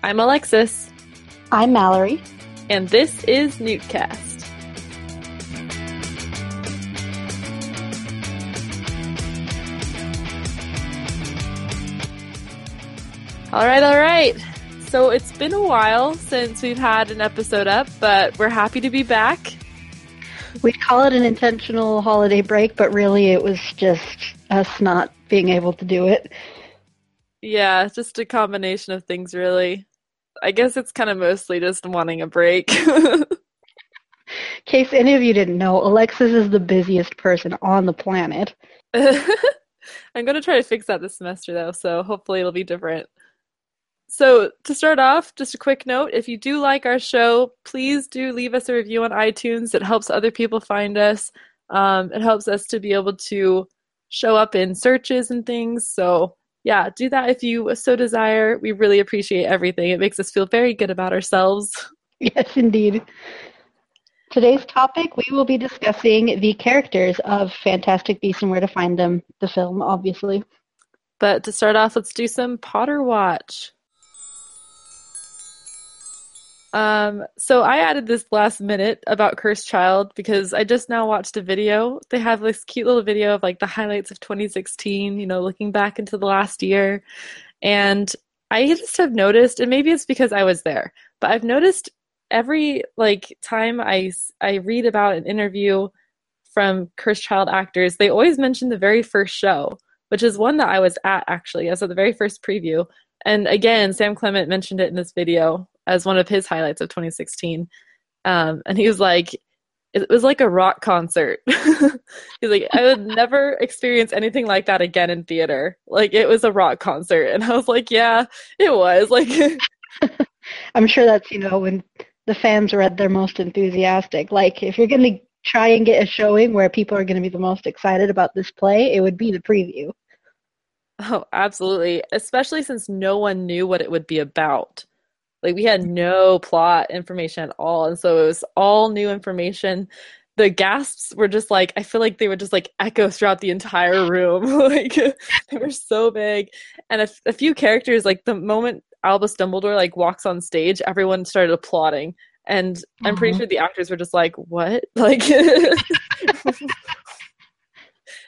I'm Alexis. I'm Mallory. And this is Newtcast. All right, all right. So it's been a while since we've had an episode up, but we're happy to be back. We'd call it an intentional holiday break, but really it was just us not being able to do it. Yeah, just a combination of things, really. I guess it's kind of mostly just wanting a break. In case any of you didn't know, Alexis is the busiest person on the planet. I'm going to try to fix that this semester, though, so hopefully it'll be different. So, to start off, just a quick note if you do like our show, please do leave us a review on iTunes. It helps other people find us, um, it helps us to be able to show up in searches and things. So, yeah, do that if you so desire. We really appreciate everything. It makes us feel very good about ourselves. Yes, indeed. Today's topic, we will be discussing the characters of Fantastic Beasts and Where to Find Them, the film, obviously. But to start off, let's do some Potter Watch. Um, so I added this last minute about Cursed Child because I just now watched a video. They have this cute little video of like the highlights of 2016, you know, looking back into the last year. And I just have noticed, and maybe it's because I was there, but I've noticed every like time I I read about an interview from Cursed Child actors, they always mention the very first show, which is one that I was at actually. as of the very first preview. And again, Sam Clemmett mentioned it in this video as one of his highlights of 2016. Um, and he was like, it was like a rock concert. He's like, I would never experience anything like that again in theater. Like it was a rock concert. And I was like, yeah, it was. Like I'm sure that's, you know, when the fans are at their most enthusiastic. Like if you're gonna try and get a showing where people are gonna be the most excited about this play, it would be the preview. Oh, absolutely. Especially since no one knew what it would be about. Like we had no plot information at all. And so it was all new information. The gasps were just like I feel like they would just like echo throughout the entire room. like they were so big. And a, a few characters, like the moment Albus Dumbledore like walks on stage, everyone started applauding. And I'm pretty mm-hmm. sure the actors were just like, what? Like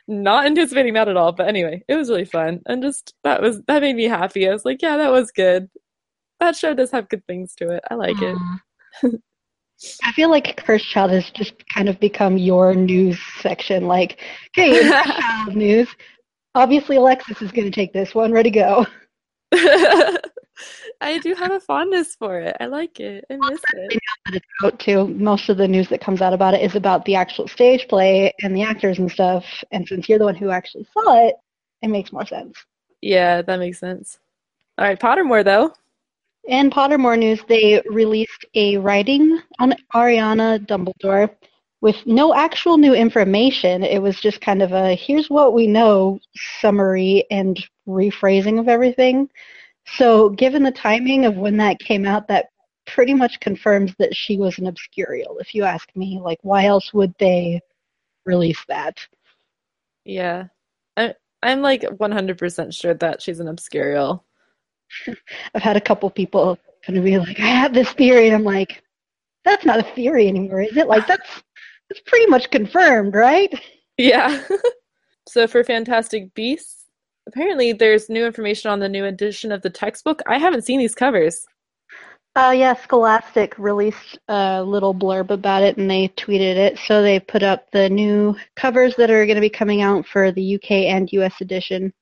not anticipating that at all. But anyway, it was really fun. And just that was that made me happy. I was like, yeah, that was good that show does have good things to it. I like mm. it. I feel like Cursed Child has just kind of become your news section. Like, hey, Child news. Obviously, Alexis is going to take this one. Ready, to go. I do have a fondness for it. I like it. I miss it. That It's out too. Most of the news that comes out about it is about the actual stage play and the actors and stuff. And since you're the one who actually saw it, it makes more sense. Yeah, that makes sense. All right, Pottermore though. In Pottermore news, they released a writing on Ariana Dumbledore with no actual new information. It was just kind of a here's what we know summary and rephrasing of everything. So, given the timing of when that came out, that pretty much confirms that she was an obscurial. If you ask me, like, why else would they release that? Yeah, I, I'm like 100% sure that she's an obscurial. I've had a couple people kind of be like, I have this theory, and I'm like, that's not a theory anymore, is it? Like that's that's pretty much confirmed, right? Yeah. so for Fantastic Beasts, apparently there's new information on the new edition of the textbook. I haven't seen these covers. Uh, yeah, Scholastic released a little blurb about it and they tweeted it. So they put up the new covers that are going to be coming out for the UK and US edition.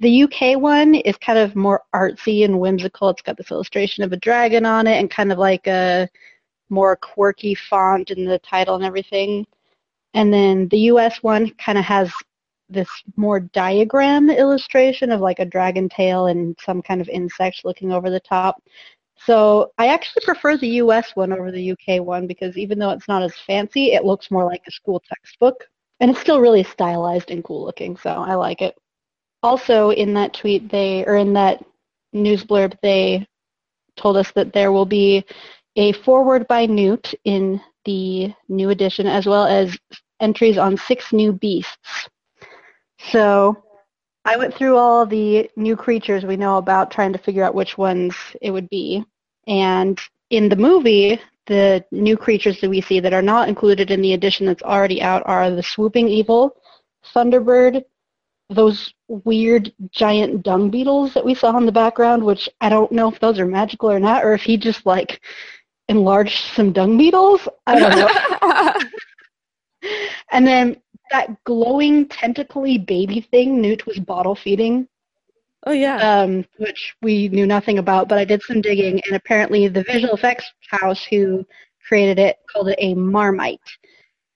The UK one is kind of more artsy and whimsical. It's got this illustration of a dragon on it and kind of like a more quirky font in the title and everything. And then the US one kind of has this more diagram illustration of like a dragon tail and some kind of insect looking over the top. So I actually prefer the US one over the UK one because even though it's not as fancy, it looks more like a school textbook. And it's still really stylized and cool looking, so I like it also in that tweet they or in that news blurb they told us that there will be a foreword by Newt in the new edition as well as entries on six new beasts. So I went through all the new creatures we know about, trying to figure out which ones it would be. And in the movie, the new creatures that we see that are not included in the edition that's already out are the swooping evil, Thunderbird, those weird giant dung beetles that we saw in the background, which I don't know if those are magical or not, or if he just like enlarged some dung beetles. I don't know. and then that glowing tentacly baby thing Newt was bottle feeding. Oh yeah. Um, which we knew nothing about, but I did some digging, and apparently the visual effects house who created it called it a marmite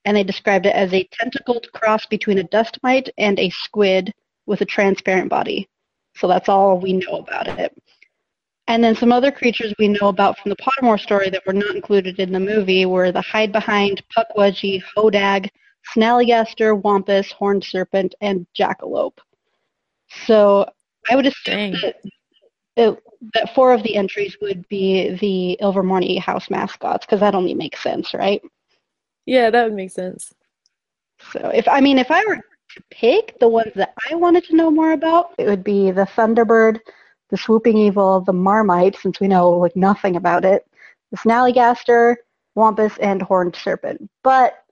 and they described it as a tentacled cross between a dust mite and a squid with a transparent body. So that's all we know about it. And then some other creatures we know about from the Pottermore story that were not included in the movie were the hide behind, Pukwudgie, hodag, snallygaster, wampus, horned serpent, and jackalope. So I would assume that, it, that four of the entries would be the Ilvermorny house mascots because that only makes sense, right? Yeah, that would make sense. So if I mean if I were to pick the ones that I wanted to know more about, it would be the Thunderbird, the Swooping Evil, the Marmite, since we know like nothing about it, the Snallygaster, Wampus, and Horned Serpent. But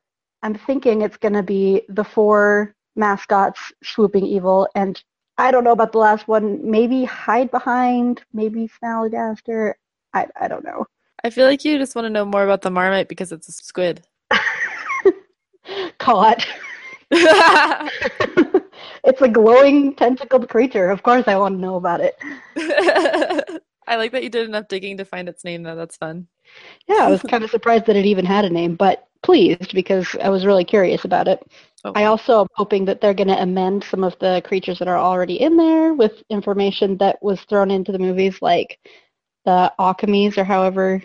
I'm thinking it's going to be the four mascots, Swooping Evil, and I don't know about the last one. Maybe Hide Behind, maybe Snallygaster. I I don't know. I feel like you just want to know more about the Marmite because it's a squid. Caught. it's a glowing tentacled creature. Of course, I want to know about it. I like that you did enough digging to find its name, though. That's fun. Yeah, I was kind of surprised that it even had a name, but pleased because I was really curious about it. Oh. I also am hoping that they're going to amend some of the creatures that are already in there with information that was thrown into the movies, like the Occamys or however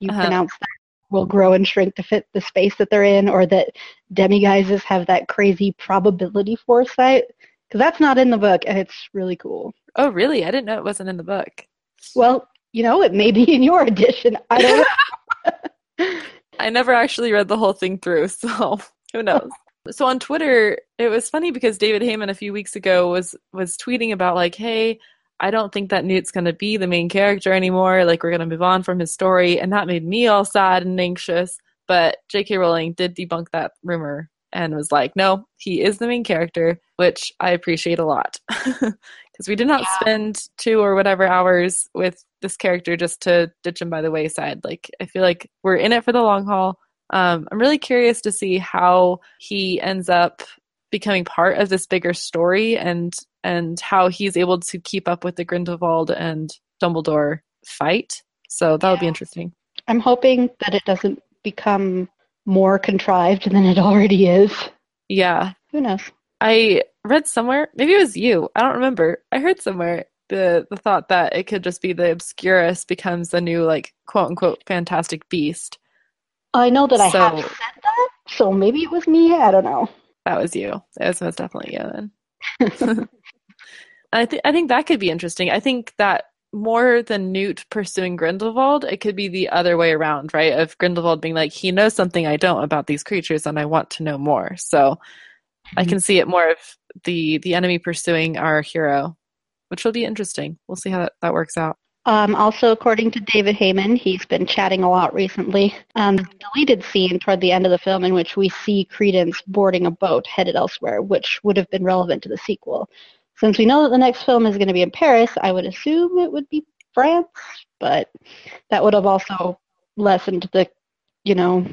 you uh-huh. pronounce that will grow and shrink to fit the space that they're in, or that demiguises have that crazy probability foresight. Because that's not in the book, and it's really cool. Oh, really? I didn't know it wasn't in the book. Well, you know, it may be in your edition. I don't know. I never actually read the whole thing through, so who knows? so on Twitter, it was funny because David Heyman a few weeks ago was was tweeting about like, "Hey, I don't think that Newt's going to be the main character anymore. Like, we're going to move on from his story. And that made me all sad and anxious. But J.K. Rowling did debunk that rumor and was like, no, he is the main character, which I appreciate a lot. Because we did not yeah. spend two or whatever hours with this character just to ditch him by the wayside. Like, I feel like we're in it for the long haul. Um, I'm really curious to see how he ends up becoming part of this bigger story and and how he's able to keep up with the Grindelwald and Dumbledore fight. So that would be interesting. I'm hoping that it doesn't become more contrived than it already is. Yeah. Who knows? I read somewhere, maybe it was you. I don't remember. I heard somewhere the the thought that it could just be the Obscurus becomes the new like quote unquote fantastic beast. I know that so, I have said that, so maybe it was me. I don't know. That was you. It was most definitely you then. I think I think that could be interesting. I think that more than Newt pursuing Grindelwald, it could be the other way around, right? Of Grindelwald being like, he knows something I don't about these creatures, and I want to know more. So mm-hmm. I can see it more of the the enemy pursuing our hero, which will be interesting. We'll see how that, that works out. Um, also, according to David Heyman, he's been chatting a lot recently. Um, the deleted scene toward the end of the film in which we see Credence boarding a boat headed elsewhere, which would have been relevant to the sequel. Since we know that the next film is going to be in Paris, I would assume it would be France, but that would have also lessened the, you know,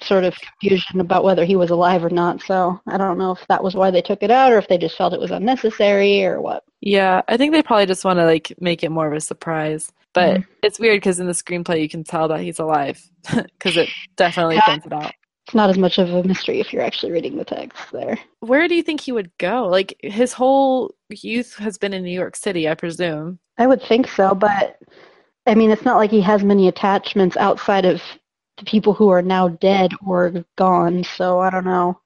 sort of confusion about whether he was alive or not. So I don't know if that was why they took it out or if they just felt it was unnecessary or what. Yeah, I think they probably just want to like make it more of a surprise. But mm-hmm. it's weird because in the screenplay you can tell that he's alive because it definitely points it out. It's not as much of a mystery if you're actually reading the text there. Where do you think he would go? Like his whole youth has been in New York City, I presume. I would think so, but I mean, it's not like he has many attachments outside of the people who are now dead or gone. So I don't know.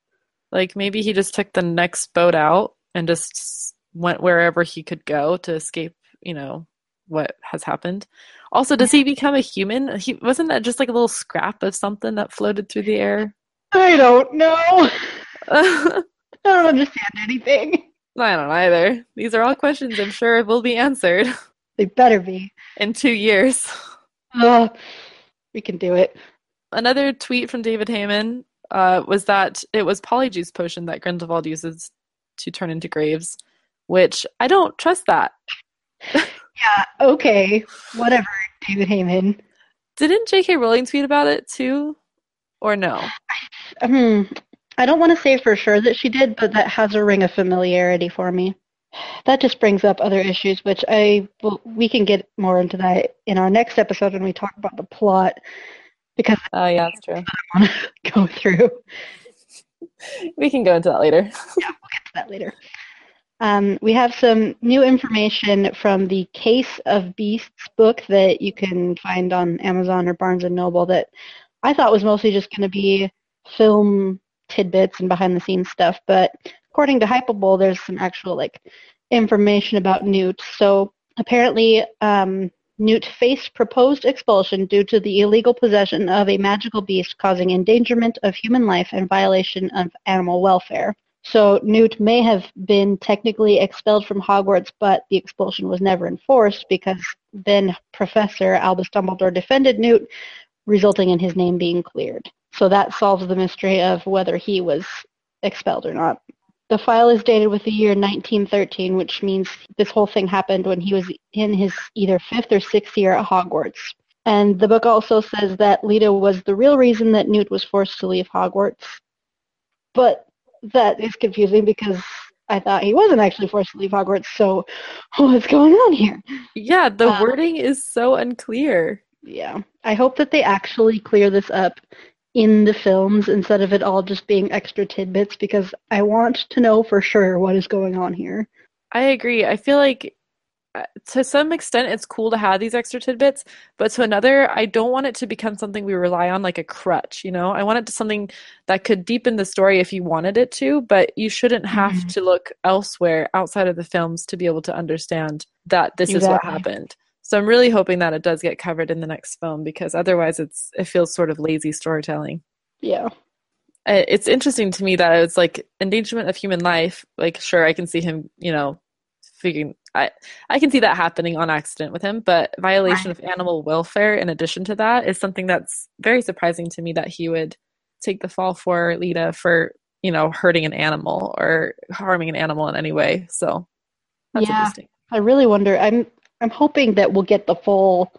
Like maybe he just took the next boat out and just went wherever he could go to escape, you know, what has happened. Also, does he become a human? He wasn't that just like a little scrap of something that floated through the air? I don't know. I don't understand anything. I don't either. These are all questions I'm sure will be answered They better be. in two years. Oh, we can do it. Another tweet from David Heyman uh, was that it was Polyjuice potion that Grindelwald uses to turn into Graves, which I don't trust that. Yeah, okay. Whatever, David Heyman. Didn't J.K. Rowling tweet about it too, or no? Hmm. I don't want to say for sure that she did, but that has a ring of familiarity for me. That just brings up other issues, which I will, we can get more into that in our next episode when we talk about the plot, because Oh, yeah, that's true. I want to go through. We can go into that later. Yeah, we'll get to that later. Um, we have some new information from the Case of Beasts book that you can find on Amazon or Barnes Noble that I thought was mostly just going to be film tidbits and behind the scenes stuff, but according to Hypable, there's some actual like information about Newt. So apparently, um, Newt faced proposed expulsion due to the illegal possession of a magical beast causing endangerment of human life and violation of animal welfare. So Newt may have been technically expelled from Hogwarts, but the expulsion was never enforced because then Professor Albus Dumbledore defended Newt, resulting in his name being cleared. So that solves the mystery of whether he was expelled or not. The file is dated with the year 1913, which means this whole thing happened when he was in his either fifth or sixth year at Hogwarts. And the book also says that Leta was the real reason that Newt was forced to leave Hogwarts. But that is confusing because I thought he wasn't actually forced to leave Hogwarts, so what's going on here? Yeah, the Uh, wording is so unclear. Yeah. I hope that they actually clear this up in the films instead of it all just being extra tidbits because I want to know for sure what is going on here. I agree. I feel like to some extent it's cool to have these extra tidbits, but to another, I don't want it to become something we rely on like a crutch, you know? I want it to something that could deepen the story if you wanted it to, but you shouldn't have Mhm. to look elsewhere outside of the films to be able to understand that this is what happened. So I'm really hoping that it does get covered in the next film because otherwise it's it feels sort of lazy storytelling. Yeah. Uh, It's interesting to me that it's like endangerment of human life. Like, sure, I can see him, you know, figuring. I I can see that happening on accident with him, but violation Right. of animal welfare in addition to that is something that's very surprising to me that he would take the fall for Leta for you know hurting an animal or harming an animal in any way. So that's Yeah. interesting. I really wonder. I'm I'm hoping that we'll get the full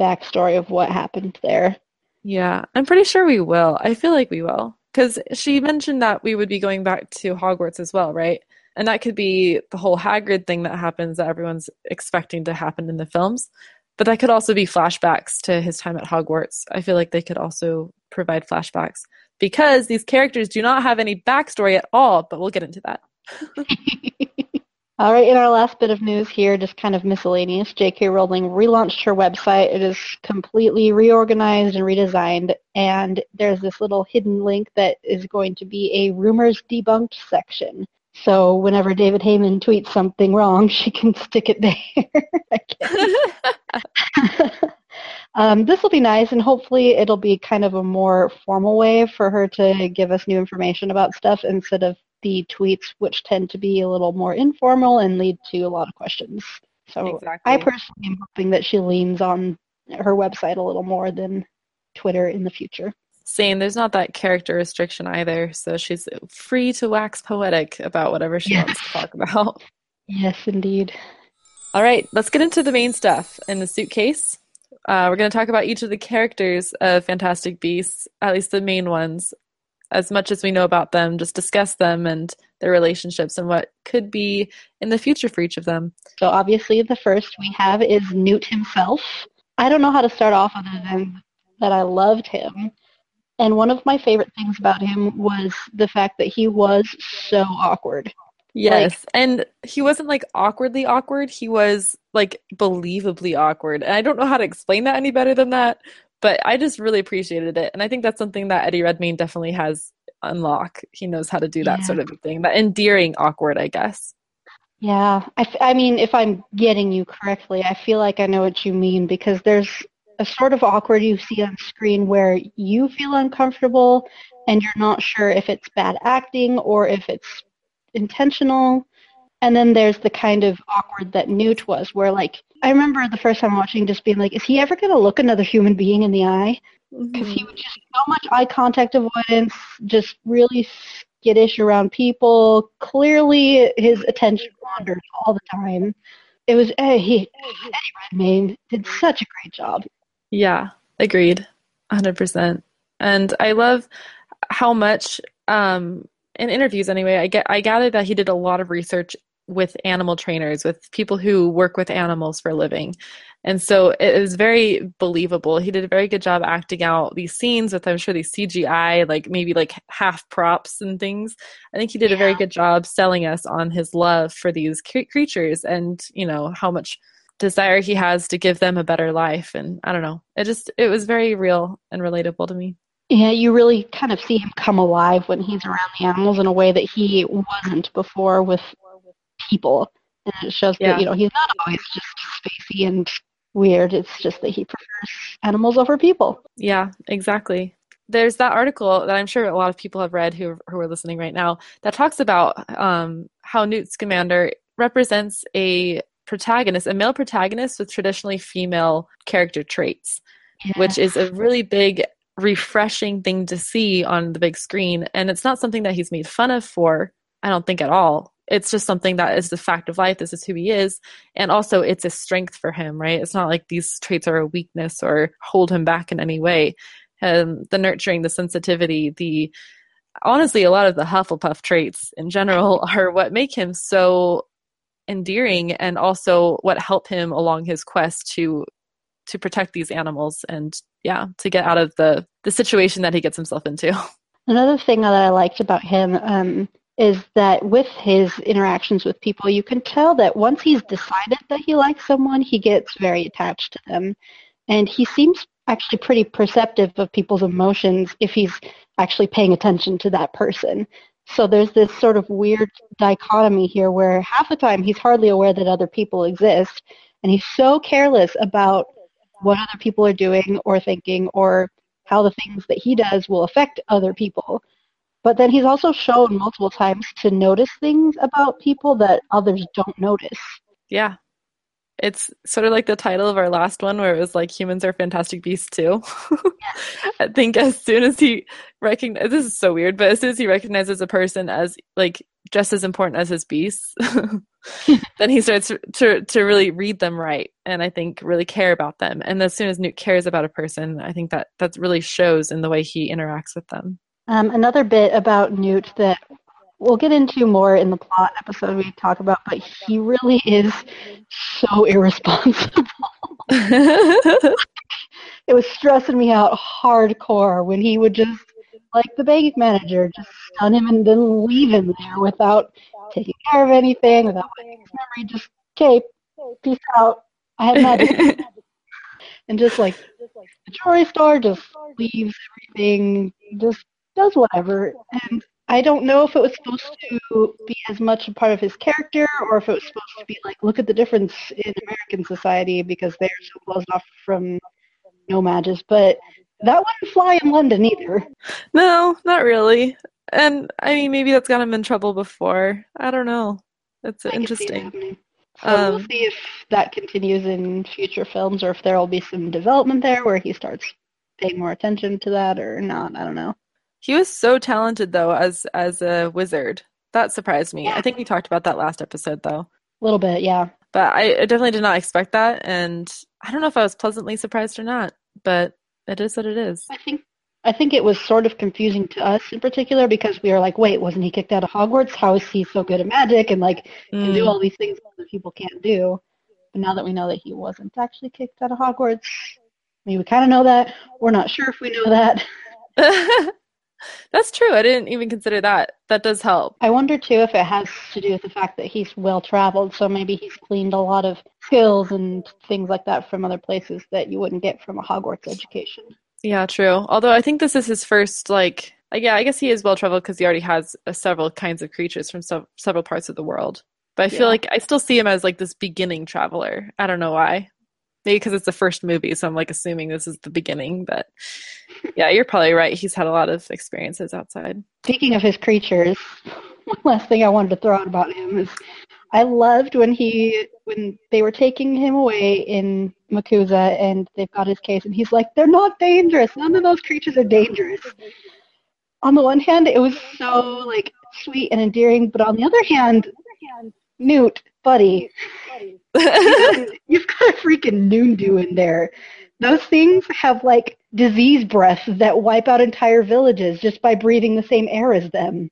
backstory of what happened there. Yeah, I'm pretty sure we will. I feel like we will. Because she mentioned that we would be going back to Hogwarts as well, right? And that could be the whole Hagrid thing that happens that everyone's expecting to happen in the films. But that could also be flashbacks to his time at Hogwarts. I feel like they could also provide flashbacks because these characters do not have any backstory at all, but we'll get into that. All right, in our last bit of news here, just kind of miscellaneous, J.K. Rowling relaunched her website. It is completely reorganized and redesigned, and there's this little hidden link that is going to be a rumors debunked section. So whenever David Heyman tweets something wrong, she can stick it there. Um, this will be nice, and hopefully it'll be kind of a more formal way for her to give us new information about stuff instead of the tweets, which tend to be a little more informal and lead to a lot of questions. So Exactly. I personally am hoping that she leans on her website a little more than Twitter in the future. Saying there's not that character restriction either, so she's free to wax poetic about whatever she Yeah. wants to talk about. Yes, indeed. All right, let's get into the main stuff in the suitcase. Uh, we're going to talk about each of the characters of Fantastic Beasts, at least the main ones. As much as we know about them, just discuss them and their relationships and what could be in the future for each of them. So obviously the first we have is Newt himself. I don't know how to start off other than that I loved him. And one of my favorite things about him was the fact that he was so awkward. Yes, and he wasn't like awkwardly awkward. He was like believably awkward. And I don't know how to explain that any better than that, but I just really appreciated it. And I think that's something that Eddie Redmayne definitely has unlock. He knows how to do that Yeah. sort of thing. That endearing awkward, I guess. Yeah, I, f- I mean, if I'm getting you correctly, I feel like I know what you mean because there's a sort of awkward you see on screen where you feel uncomfortable and you're not sure if it's bad acting or if it's intentional. And then there's the kind of awkward that Newt was, where like I remember the first time watching, just being like, "Is he ever going to look another human being in the eye?" Because mm-hmm. he would just so much eye contact avoidance, just really skittish around people. Clearly, his attention wandered all the time. It was uh, he Eddie Redmayne did such a great job. Yeah, agreed, hundred percent. And I love how much um, in interviews anyway. I get I gathered that he did a lot of research with animal trainers, with people who work with animals for a living. And so it is very believable. He did a very good job acting out these scenes with, I'm sure, these CGI, like maybe like half props and things. I think he did yeah. a very good job selling us on his love for these creatures and, you know, how much desire he has to give them a better life. And I don't know, it just, it was very real and relatable to me. Yeah, you really kind of see him come alive when he's around the animals in a way that he wasn't before with people. And it shows yeah. that, you know, he's not always just spacey and weird. It's just that he prefers animals over people. Yeah, exactly. There's that article that I'm sure a lot of people have read who, who are listening right now that talks about um, how Newt Scamander represents a protagonist, a male protagonist with traditionally female character traits, yeah. which is a really big refreshing thing to see on the big screen. And it's not something that he's made fun of for, I don't think at all it's just something that is the fact of life. This is who he is. And also, it's a strength for him, right? It's not like these traits are a weakness or hold him back in any way. Um, the nurturing, the sensitivity, the honestly, a lot of the Hufflepuff traits in general are what make him so endearing and also what helped him along his quest to to protect these animals and yeah to get out of the the situation that he gets himself into another thing that i liked about him um, is that with his interactions with people, you can tell that once he's decided that he likes someone, he gets very attached to them. And he seems actually pretty perceptive of people's emotions if he's actually paying attention to that person. So there's this sort of weird dichotomy here where half the time he's hardly aware that other people exist, and he's so careless about what other people are doing or thinking or how the things that he does will affect other people but then he's also shown multiple times to notice things about people that others don't notice. Yeah. It's sort of like the title of our last one where it was like humans are fantastic beasts too. I think as soon as he recognizes this is so weird, but as soon as he recognizes a person as like just as important as his beasts, then he starts to to really read them right and I think really care about them. And as soon as Newt cares about a person, I think that that really shows in the way he interacts with them. Um, another bit about Newt that we'll get into more in the plot episode we talk about, but he really is so irresponsible. it was stressing me out hardcore when he would just, like the bank manager, just stun him and then leave him there without taking care of anything, without his memory. Just, okay, peace out. I had magic. and just like the jewelry store just leaves everything, just does whatever. And I don't know if it was supposed to be as much a part of his character or if it was supposed to be like, look at the difference in American society because they're so closed off from No-Majs. But that wouldn't fly in London either. No, not really. And I mean, maybe that's got him in trouble before. I don't know. That's I interesting. So um, we'll see if that continues in future films or if there will be some development there where he starts paying more attention to that or not. I don't know. He was so talented though as as a wizard. That surprised me. Yeah. I think we talked about that last episode though. A little bit, yeah. But I, I definitely did not expect that and I don't know if I was pleasantly surprised or not, but it is what it is. I think I think it was sort of confusing to us in particular because we were like, wait, wasn't he kicked out of Hogwarts? How is he so good at magic and like mm. can do mm. all these things that people can't do? But now that we know that he wasn't actually kicked out of Hogwarts, I mean, we kind of know that. We're not sure if we know that. That's true. I didn't even consider that. That does help. I wonder too if it has to do with the fact that he's well traveled, so maybe he's gleaned a lot of skills and things like that from other places that you wouldn't get from a Hogwarts education. Yeah, true. Although I think this is his first like yeah, I guess he is well traveled because he already has uh, several kinds of creatures from so- several parts of the world. But I feel yeah. like I still see him as like this beginning traveler. I don't know why maybe because it's the first movie, so I'm like assuming this is the beginning. But yeah, you're probably right. He's had a lot of experiences outside. Speaking of his creatures, one last thing I wanted to throw out about him is I loved when he when they were taking him away in MACUSA and they've got his case and he's like, They're not dangerous. None of those creatures are dangerous. On the one hand, it was so like sweet and endearing, but on the other hand, Newt, buddy, you've got a freaking Nundu in there. Those things have like disease breaths that wipe out entire villages just by breathing the same air as them.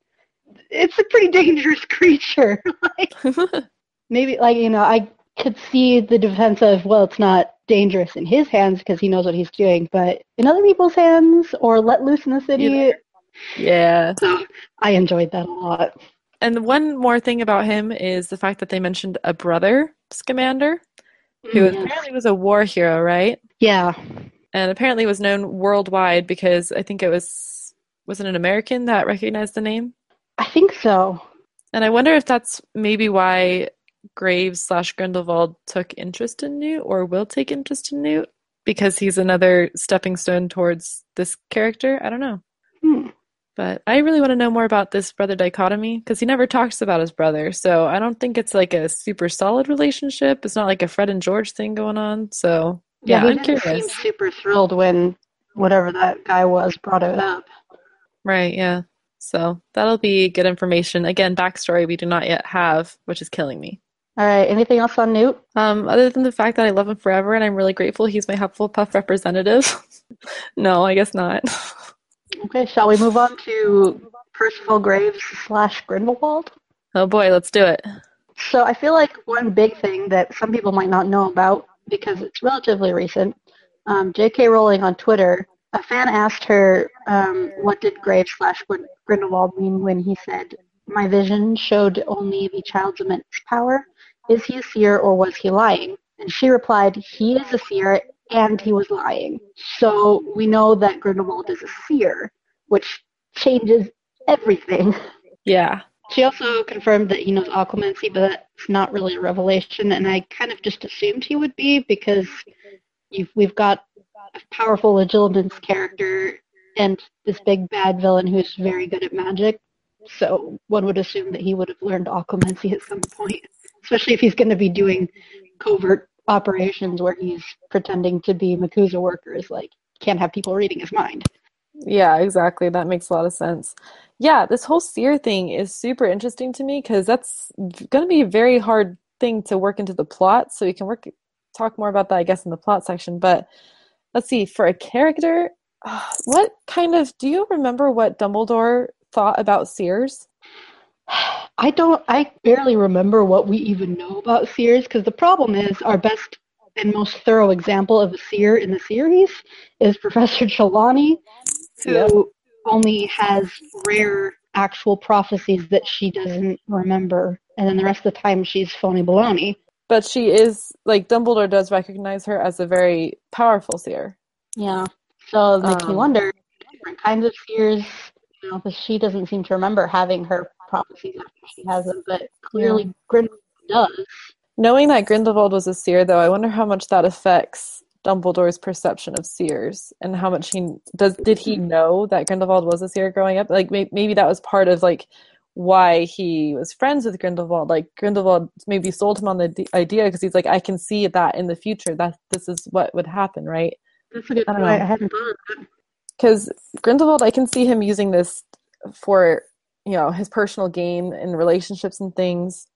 It's a pretty dangerous creature. like, maybe, like, you know, I could see the defense of, well, it's not dangerous in his hands because he knows what he's doing, but in other people's hands or let loose in the city. Yeah. So I enjoyed that a lot. And one more thing about him is the fact that they mentioned a brother, Scamander, who Mm, apparently was a war hero, right? Yeah. And apparently was known worldwide because I think it was was it an American that recognized the name? I think so. And I wonder if that's maybe why Graves slash Grindelwald took interest in Newt or will take interest in Newt because he's another stepping stone towards this character. I don't know. But I really want to know more about this brother dichotomy because he never talks about his brother. So I don't think it's like a super solid relationship. It's not like a Fred and George thing going on. So yeah, he I'm curious. super thrilled when whatever that guy was brought it up. Right, yeah. So that'll be good information. Again, backstory we do not yet have, which is killing me. All right. Anything else on Newt? Um, other than the fact that I love him forever and I'm really grateful he's my Hufflepuff representative. no, I guess not. Okay. Shall we move on to Percival Graves slash Grindelwald? Oh boy, let's do it. So I feel like one big thing that some people might not know about because it's relatively recent. Um, J.K. Rowling on Twitter, a fan asked her, um, "What did Graves slash Grin- Grindelwald mean when he said my vision showed only the child's immense power? Is he a seer or was he lying?" And she replied, "He is a seer and he was lying." So we know that Grindelwald is a seer, which changes everything. Yeah. She also confirmed that he knows Occlumency, but that's not really a revelation, and I kind of just assumed he would be because you've, we've got a powerful Legilimens character and this big bad villain who's very good at magic, so one would assume that he would have learned Occlumency at some point, especially if he's going to be doing covert operations where he's pretending to be MACUSA workers, like can't have people reading his mind. Yeah, exactly. That makes a lot of sense. Yeah, this whole seer thing is super interesting to me because that's going to be a very hard thing to work into the plot. So we can work talk more about that, I guess, in the plot section. But let's see, for a character, what kind of do you remember what Dumbledore thought about seers? I don't. I barely remember what we even know about seers because the problem is our best and most thorough example of a seer in the series is Professor Trelawney, who only has rare actual prophecies that she doesn't remember, and then the rest of the time she's phony baloney. But she is like Dumbledore does recognize her as a very powerful seer. Yeah. So it makes me Um, wonder different kinds of seers. You know, because she doesn't seem to remember having her after she has them, but clearly Grindelwald does. Knowing that Grindelwald was a seer, though, I wonder how much that affects Dumbledore's perception of seers and how much he does. Did he mm-hmm. know that Grindelwald was a seer growing up? Like may, maybe that was part of like why he was friends with Grindelwald. Like Grindelwald maybe sold him on the d- idea because he's like, I can see that in the future that this is what would happen, right? That's a good I don't point. I know. hadn't thought of that. Because Grindelwald, I can see him using this for you know his personal gain in relationships and things.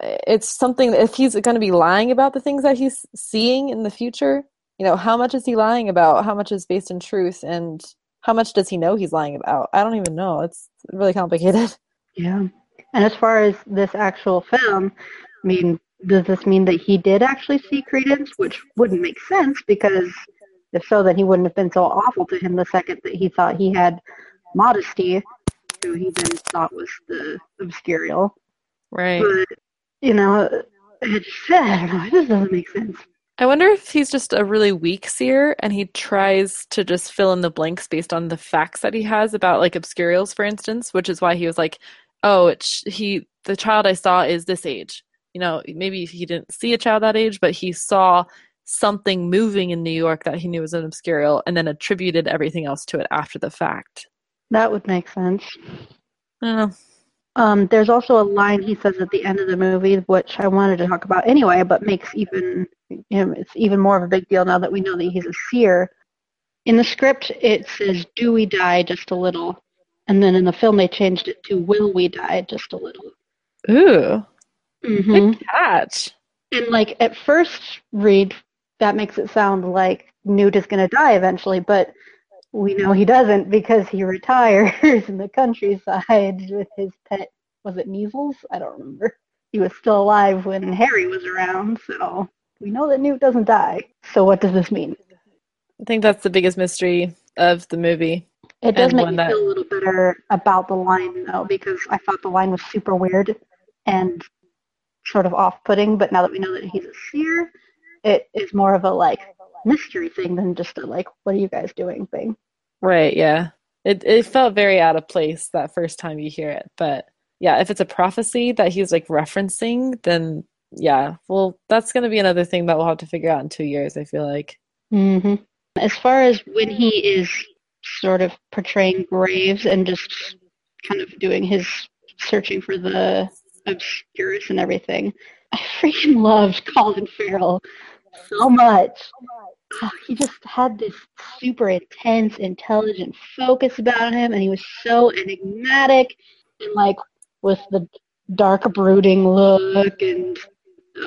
It's something if he's going to be lying about the things that he's seeing in the future, you know, how much is he lying about? How much is based in truth, and how much does he know he's lying about? I don't even know. It's really complicated. Yeah. And as far as this actual film, I mean, does this mean that he did actually see Credence? Which wouldn't make sense because if so, then he wouldn't have been so awful to him the second that he thought he had Modesty, who he then thought was the Obscurial. Right. But, you know, I just I don't know, it just doesn't make sense. I wonder if he's just a really weak seer and he tries to just fill in the blanks based on the facts that he has about like obscurials, for instance, which is why he was like, "Oh, it's he. The child I saw is this age." You know, maybe he didn't see a child that age, but he saw something moving in New York that he knew was an obscurial, and then attributed everything else to it after the fact. That would make sense. I. Um, there's also a line he says at the end of the movie, which I wanted to talk about anyway, but makes even you know, it's even more of a big deal now that we know that he's a seer. In the script, it says, "Do we die just a little?" And then in the film, they changed it to "Will we die just a little?" Ooh, Mm-hmm. good catch. And like at first read, that makes it sound like Newt is going to die eventually, but we know he doesn't because he retires in the countryside with his pet. Was it measles? I don't remember. He was still alive when Harry was around, so we know that Newt doesn't die. So what does this mean? I think that's the biggest mystery of the movie. It does And make me that- feel a little better about the line though, because I thought the line was super weird and sort of off-putting. But now that we know that he's a seer, it is more of a like mystery thing than just a like, what are you guys doing thing. Right, yeah. It it felt very out of place that first time you hear it. But yeah, if it's a prophecy that he's like referencing, then yeah, well, that's going to be another thing that we'll have to figure out in two years, I feel like. hmm As far as when he is sort of portraying Graves and just kind of doing his searching for the obscurus and everything, I freaking loved Colin Farrell so much. Oh, he just had this super intense, intelligent focus about him, and he was so enigmatic and like with the dark, brooding look, and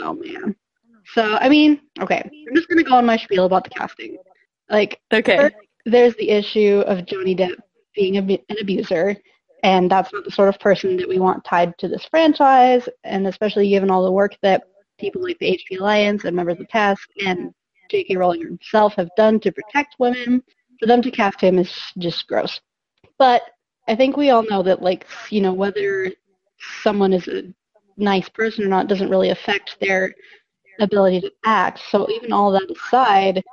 oh man. So I mean, okay, I'm just gonna go on my spiel about the casting. Like, Okay. First- there's the issue of Johnny Depp being a, an abuser, and that's not the sort of person that we want tied to this franchise, and especially given all the work that people like the HP Alliance and members of the cast and J.K. Rowling himself have done to protect women. For them to cast him is just gross. But I think we all know that, like, you know, whether someone is a nice person or not doesn't really affect their ability to act. So even all that aside,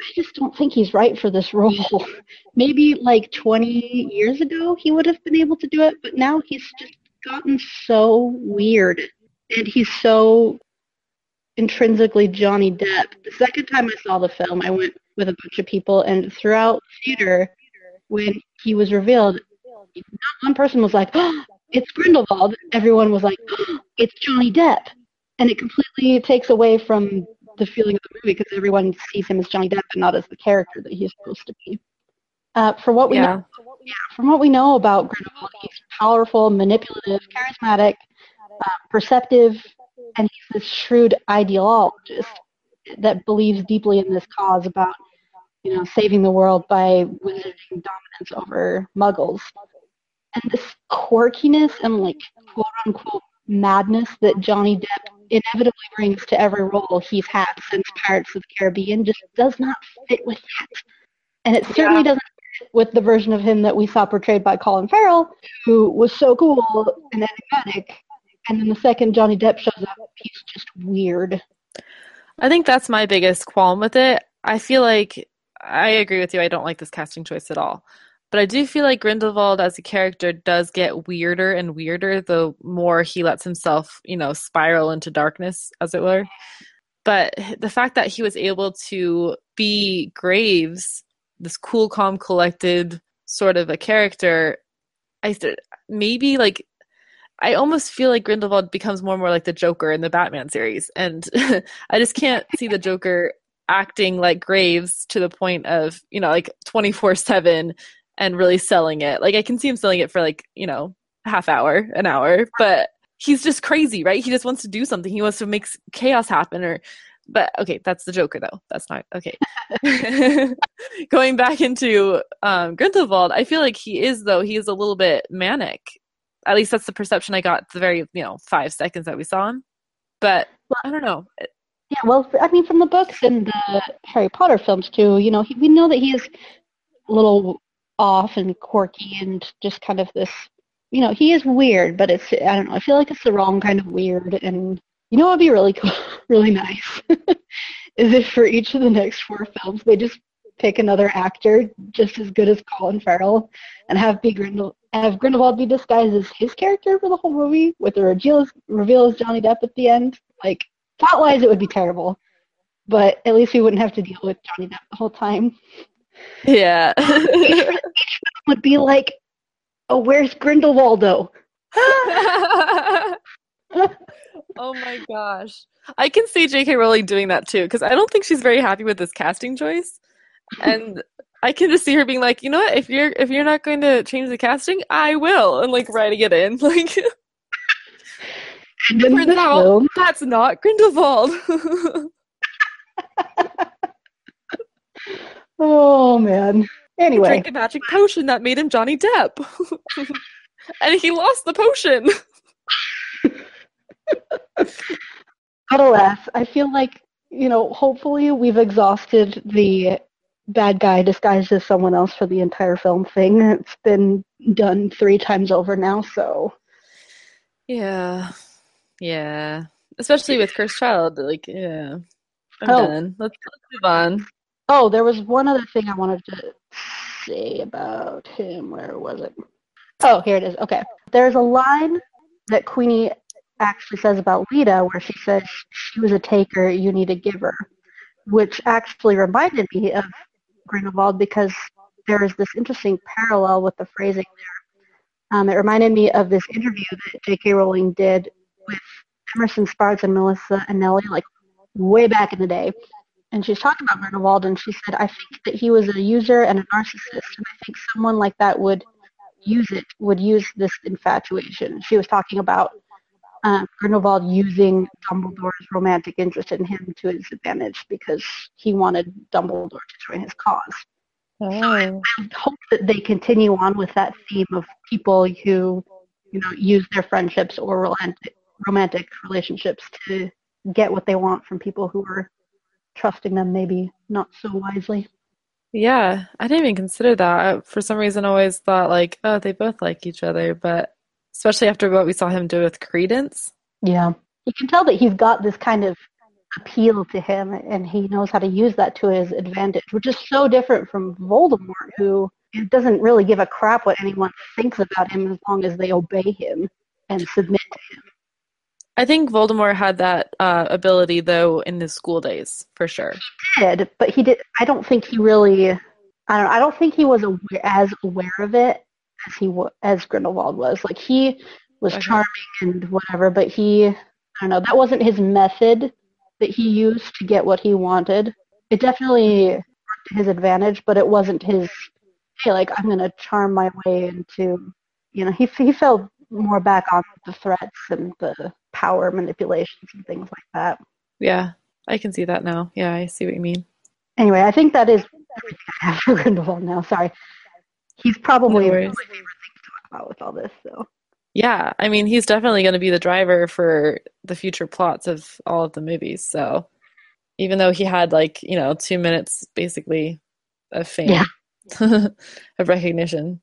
I just don't think he's right for this role. Maybe like 20 years ago he would have been able to do it, but now he's just gotten so weird and he's so intrinsically Johnny Depp. The second time I saw the film, I went with a bunch of people and throughout theater when he was revealed, not one person was like, oh, it's Grindelwald. Everyone was like, oh, it's Johnny Depp. And it completely takes away from the feeling of the movie because everyone sees him as Johnny Depp and not as the character that he's supposed to be. Uh, for what we Yeah. know, yeah, from what we know about Grindelwald, he's powerful, manipulative, charismatic, uh, perceptive, and he's this shrewd ideologist that believes deeply in this cause about, you know, saving the world by wielding dominance over Muggles. And this quirkiness and like quote unquote madness that Johnny Depp inevitably brings to every role he's had since Pirates of the Caribbean just does not fit with that. And it certainly Yeah. doesn't fit with the version of him that we saw portrayed by Colin Farrell, who was so cool and enigmatic. And then the second Johnny Depp shows up, he's just weird. I think that's my biggest qualm with it. I feel like I agree with you. I don't like this casting choice at all. But I do feel like Grindelwald as a character does get weirder and weirder the more he lets himself, you know, spiral into darkness, as it were. But the fact that he was able to be Graves, this cool, calm, collected sort of a character, I th- maybe like I almost feel like Grindelwald becomes more and more like the Joker in the Batman series, and I just can't see the Joker acting like Graves to the point of you know like twenty four seven and really selling it. Like I can see him selling it for like you know half hour, an hour, but he's just crazy, right? He just wants to do something. He wants to make chaos happen, or but okay, that's the Joker though. That's not okay. Going back into um, Grindelwald, I feel like he is though. He is a little bit manic at least that's the perception I got the very you know five seconds that we saw him. But I don't know. Yeah, well, I mean, from the books and the Harry Potter films too, you know, he, we know that he is a little off and quirky and just kind of this, you know, he is weird, but it's, I don't know, I feel like it's the wrong kind of weird. And you know it would be really cool, really nice, is if for each of the next four films they just pick another actor just as good as Colin Farrell and have be Grindel- have Grindelwald be disguised as his character for the whole movie with the reveal as, reveal as Johnny Depp at the end. Like, plot wise, it would be terrible, but at least we wouldn't have to deal with Johnny Depp the whole time. Yeah. Would be like, oh, where's Grindelwaldo? oh my gosh. I can see J.K. Rowling doing that too because I don't think she's very happy with this casting choice, and I can just see her being like, you know what? If you're if you're not going to change the casting, I will, and like writing it in. Like, And in film, that's not Grindelwald. oh man. Anyway, Drank a magic potion that made him Johnny Depp, and he lost the potion. but alas, I feel like you know. Hopefully, we've exhausted the bad guy disguised as someone else for the entire film thing. It's been done three times over now, so Yeah, yeah. Especially with Cursed Child, like, yeah. I'm Oh. done. Let's, let's move on. Oh, there was one other thing I wanted to say about him. Where was it? Oh, here it is. Okay. There's a line that Queenie actually says about Leta where she says she was a taker, you need a giver, which actually reminded me of Grindelwald because there is this interesting parallel with the phrasing there. Um, it reminded me of this interview that J.K. Rowling did with Emerson Spartz and Melissa Anelli, like way back in the day and she's talking about Grindelwald, and she said, I think that he was a user and a narcissist, and I think someone like that would use it, would use this infatuation. She was talking about uh, Grindelwald using Dumbledore's romantic interest in him to his advantage because he wanted Dumbledore to join his cause. Oh. I hope that they continue on with that theme of people who, you know, use their friendships or romantic romantic relationships to get what they want from people who are trusting them maybe not so wisely. Yeah, I didn't even consider that. I, for some reason, I always thought like, oh, they both like each other, but especially after what we saw him do with Credence. Yeah. You can tell that he's got this kind of appeal to him and he knows how to use that to his advantage, which is so different from Voldemort, who doesn't really give a crap what anyone thinks about him as long as they obey him and submit to him. I think Voldemort had that uh, ability though in his school days, for sure. He did, but he did. I don't think he really. I don't. I don't think he was aware, as aware of it as he as Grindelwald was. Like he was Okay. charming and whatever, but he. I don't know. That wasn't his method that he used to get what he wanted. It definitely worked to his advantage, but it wasn't his. Hey, like I'm gonna charm my way into. You know, he he fell more back on the threats and the power manipulations and things like that. Yeah, I can see that now. Yeah, I see what you mean. Anyway, I think that is everything I have for Grindelwald now. Sorry. He's probably No my favorite thing to talk about with all this, so. Yeah, I mean, he's definitely going to be the driver for the future plots of all of the movies. So even though he had like, you know, two minutes basically of fame, Yeah. of recognition.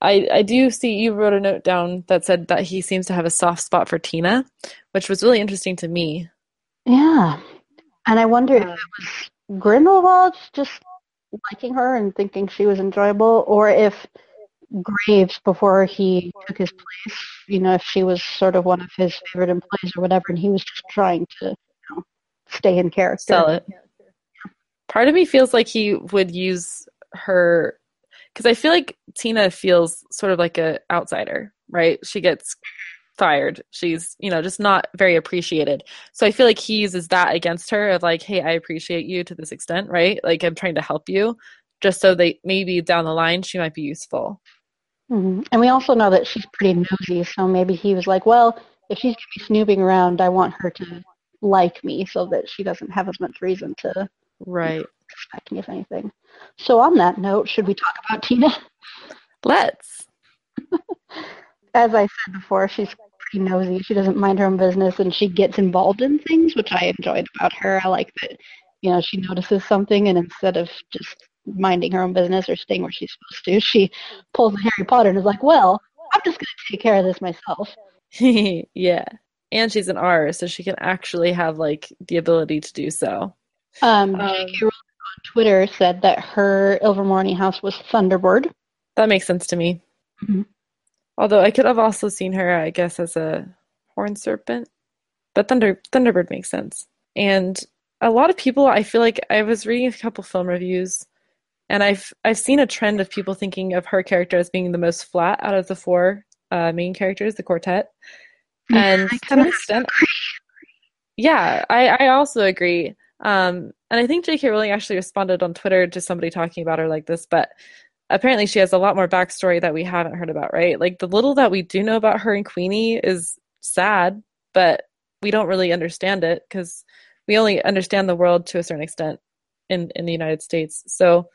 I, I do see you wrote a note down that said that he seems to have a soft spot for Tina, which was really interesting to me. Yeah. And I wonder if it was Grindelwald just liking her and thinking she was enjoyable, or if Graves, before he took his place, you know, if she was sort of one of his favorite employees or whatever, and he was just trying to, you know, stay in character. Sell it. Part of me feels like he would use her because I feel like Tina feels sort of like a outsider, right? She gets fired. She's, you know, just not very appreciated. So I feel like he uses that against her of like, hey, I appreciate you to this extent, right? Like I'm trying to help you just so that maybe down the line she might be useful. hmm And we also know that she's pretty nosy, so maybe he was like, well, if she's going to be snooping around, I want her to like me so that she doesn't have as much reason to Right. suspect me, if anything. So on that note, should we talk about Tina? Let's. As I said before, she's pretty nosy. She doesn't mind her own business, and she gets involved in things, which I enjoyed about her. I like that, you know, she notices something, and instead of just minding her own business or staying where she's supposed to, she pulls a Harry Potter and is like, well, I'm just going to take care of this myself. yeah. And she's an Auror, so she can actually have like the ability to do so. Um, Um, J.K. Rowling on Twitter said that her Ilvermorny house was Thunderbird. That makes sense to me. Mhm. Although I could have also seen her, I guess, as a Horned Serpent. But Thunder Thunderbird makes sense. And a lot of people, I feel like I was reading a couple film reviews, and I've I've seen a trend of people thinking of her character as being the most flat out of the four uh, main characters, the quartet. And to an extent, yeah, I, I also agree. Um, and I think J.K. Rowling actually responded on Twitter to somebody talking about her like this, but apparently she has a lot more backstory that we haven't heard about, right? Like the little that we do know about her and Queenie is sad, but we don't really understand it because we only understand the world to a certain extent in in the United States. So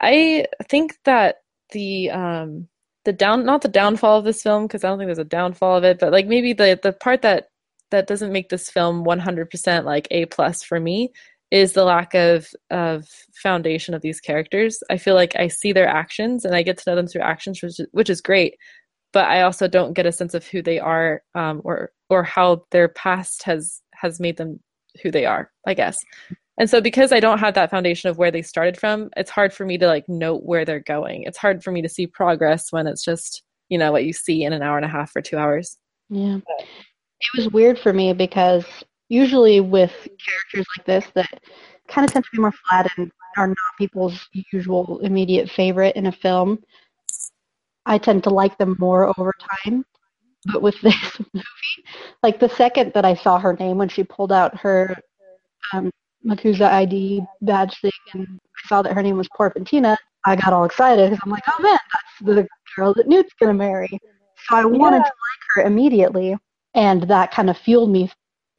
I think that the um the down not the downfall of this film because I don't think there's a downfall of it, but like maybe the the part that that doesn't make this film 100% like A plus for me is the lack of of foundation of these characters. I feel like I see their actions and I get to know them through actions, which is, which is great, but I also don't get a sense of who they are um, or or how their past has has made them who they are. I guess. And so because I don't have that foundation of where they started from, it's hard for me to like note where they're going. It's hard for me to see progress when it's just, you know, what you see in an hour and a half or 2 hours. Yeah. It was weird for me because usually with characters like this that kind of tend to be more flat and are not people's usual immediate favorite in a film, I tend to like them more over time. But with this movie, like the second that I saw her name when she pulled out her um, MACUSA ID badge thing and I saw that her name was Porpentina, I got all excited because I'm like, oh man, that's the girl that Newt's gonna marry. So I wanted yeah. to like her immediately, and that kind of fueled me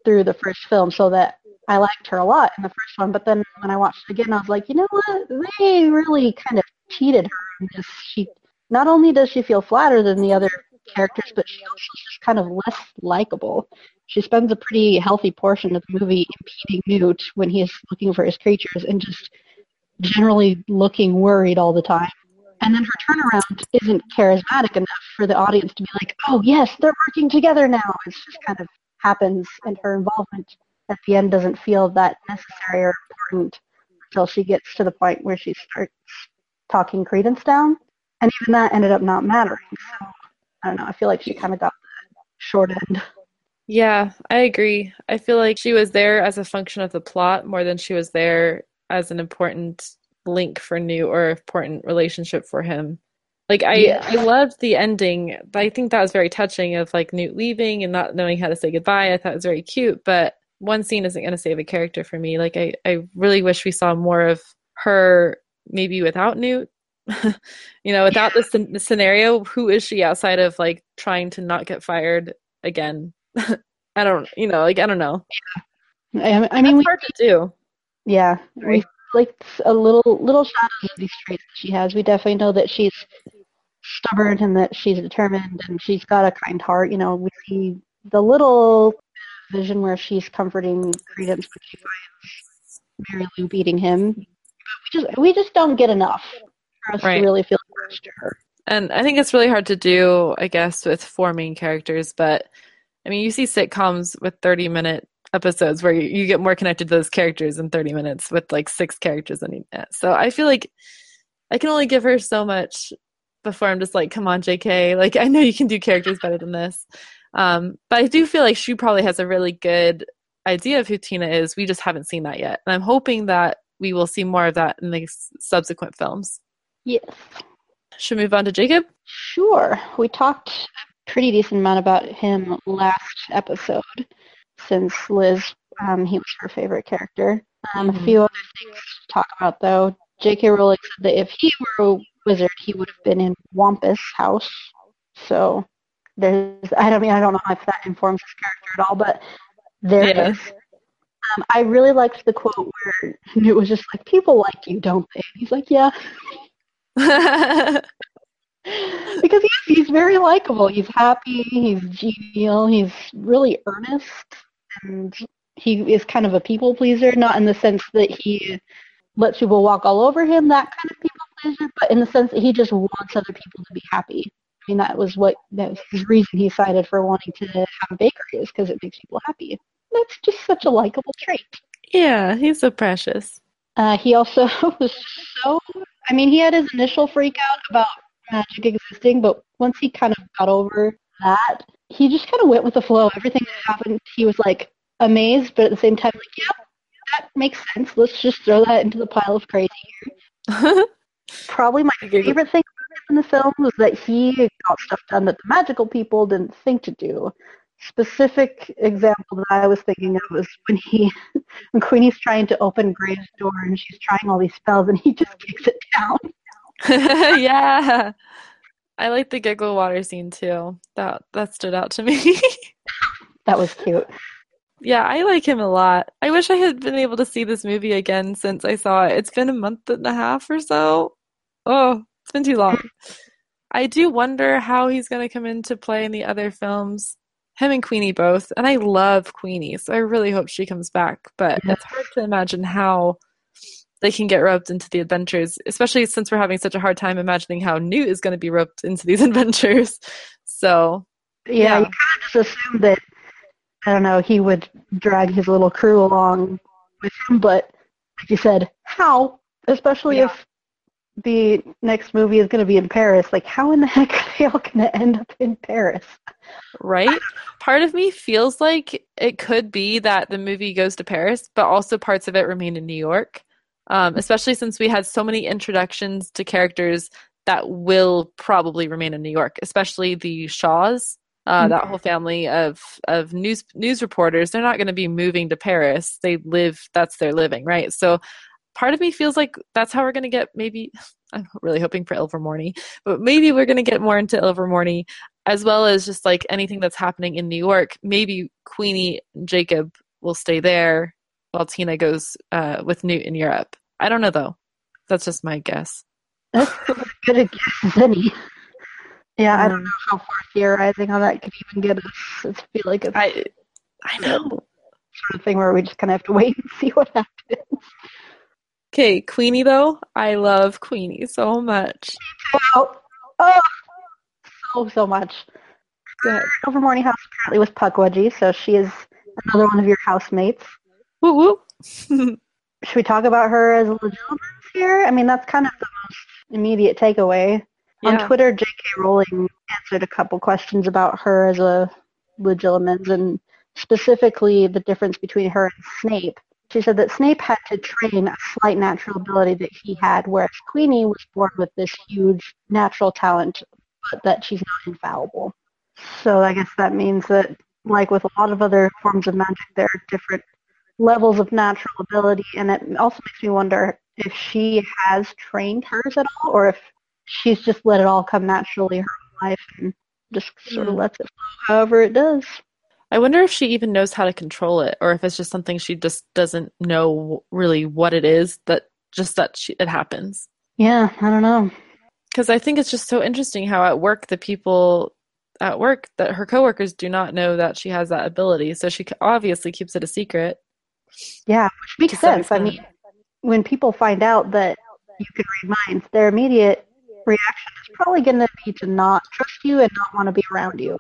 through the first film, so that I liked her a lot in the first one. But then when I watched it again, I was like, you know what? They really kind of cheated her this. She not only does she feel flatter than the other characters, but she also is kind of less likable she spends a pretty healthy portion of the movie impeding Newt when he is looking for his creatures and just generally looking worried all the time. And then her turnaround isn't charismatic enough for the audience to be like, oh, yes, they're working together now. It's just kind of happens, and her involvement at the end doesn't feel that necessary or important until she gets to the point where she starts talking Credence down. And even that ended up not mattering. So, I don't know. I feel like she kind of got the short end. Yeah, I agree. I feel like she was there as a function of the plot more than she was there as an important link for new or important relationship for him. Like I, yeah. I loved the ending. I think that was very touching of like Newt leaving and not knowing how to say goodbye. I thought it was very cute, but one scene isn't going to save a character for me. Like I, I really wish we saw more of her maybe without Newt. you know, without yeah. this, this scenario, who is she outside of like trying to not get fired again I don't, you know, like I don't know. Yeah. I, I mean, That's hard to do. Yeah, we like a little little shadows of these traits that she has. We definitely know that she's stubborn and that she's determined and she's got a kind heart. You know, we see the little vision where she's comforting Credence when she finds Mary Lou beating him. But we just we just don't get enough for us right. to really feel attached to her. And I think it's really hard to do, I guess, with four main characters, but I mean, you see sitcoms with 30 minute episodes where you, you get more connected to those characters in 30 minutes with like six characters in it. So I feel like I can only give her so much before I'm just like, come on, JK. Like, I know you can do characters better than this. Um, but I do feel like she probably has a really good idea of who Tina is. We just haven't seen that yet. And I'm hoping that we will see more of that in the subsequent films. Yes. Should we move on to Jacob? Sure. We talked a pretty decent amount about him last episode, since Liz, um, he was her favorite character. Um, mm-hmm. A few other things to talk about, though. J.K. Rowling said that if he were wizard, he would have been in Wampus' house. So there's, I don't mean, I don't know if that informs his character at all, but there is. Um, I really liked the quote where it was just like, "People like you, don't they?" He's like, "Yeah." because he's, he's very likable. He's happy. He's genial. He's really earnest, and he is kind of a people pleaser. Not in the sense that he lets people walk all over him, that kind of people pleaser, but in the sense that he just wants other people to be happy. I mean, that was what that was his reason he cited for wanting to have a bakery is because it makes people happy. That's just such a likable trait. Yeah, he's so precious. Uh, he also was so. I mean, he had his initial freak out about magic existing, but once he kind of got over that, he just kind of went with the flow. Everything that happened, he was like amazed, but at the same time, like, yeah, that makes sense. Let's just throw that into the pile of crazy here. Probably my favorite thing about in the film was that he got stuff done that the magical people didn't think to do. Specific example that I was thinking of was when he, when Queenie's trying to open Grave's door and she's trying all these spells and he just kicks it down. yeah. I like the giggle water scene too. That that stood out to me. that was cute. Yeah, I like him a lot. I wish I had been able to see this movie again since I saw it. It's been a month and a half or so. Oh, it's been too long. I do wonder how he's going to come into play in the other films. Him and Queenie both. And I love Queenie, so I really hope she comes back. But yeah. it's hard to imagine how they can get roped into the adventures, especially since we're having such a hard time imagining how Newt is going to be roped into these adventures. So, yeah, yeah. you kind of just assume that I don't know, he would drag his little crew along with him, but like you said, how? Especially yeah. if the next movie is going to be in Paris. Like, how in the heck are they all going to end up in Paris? Right? Part of me feels like it could be that the movie goes to Paris, but also parts of it remain in New York. Um, especially since we had so many introductions to characters that will probably remain in New York, especially the Shaws uh, that whole family of of news news reporters they're not going to be moving to paris they live that's their living right so part of me feels like that's how we're going to get maybe i'm really hoping for ilvermorny but maybe we're going to get more into ilvermorny as well as just like anything that's happening in new york. Maybe queenie and jacob will stay there while tina goes uh, with newt in europe. I don't know though. That's just my guess. That's as good a guess any yeah, um, I don't know how far theorizing on that could even get us. I feel like it's I, I know. sort of thing where we just kind of have to wait and see what happens. Okay, Queenie though, I love Queenie so much. Oh, oh so so much. Good. Ilvermorny House apparently was Pukwudgie, so she is another one of your housemates. Woo woo. Should we talk about her as a legilimens here? I mean, that's kind of the most immediate takeaway. Yeah. On Twitter, J.K. Rowling answered a couple questions about her as a legilimens and specifically the difference between her and Snape. She said that Snape had to train a slight natural ability that he had, whereas Queenie was born with this huge natural talent, but that she's not infallible. So I guess that means that, like with a lot of other forms of magic, there are different levels of natural ability, and it also makes me wonder if she has trained hers at all, or if she's just let it all come naturally her whole life and just sort of hmm. lets it flow however it does. I wonder if she even knows how to control it, or if it's just something she just doesn't know really what it is. That just that she, it happens. Yeah, I don't know. Because I think it's just so interesting how at work the people at work that her coworkers do not know that she has that ability, so she obviously keeps it a secret. Yeah, which makes sense. I mean, when people find out that you can read minds, their immediate reaction is probably going to be to not trust you and not want to be around you.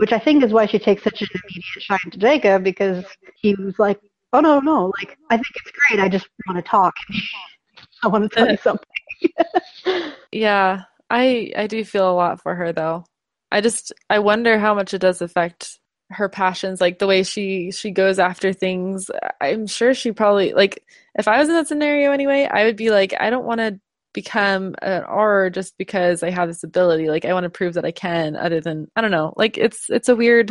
Which I think is why she takes such an immediate shine to Jacob because he was like, oh, no, no, like, I think it's great. I just want to talk. I want to tell you something. yeah, I I do feel a lot for her though. I just I wonder how much it does affect her passions like the way she she goes after things i'm sure she probably like if i was in that scenario anyway i would be like i don't want to become an Auror just because I have this ability. Like I want to prove that I can other than I don't know. Like it's it's a weird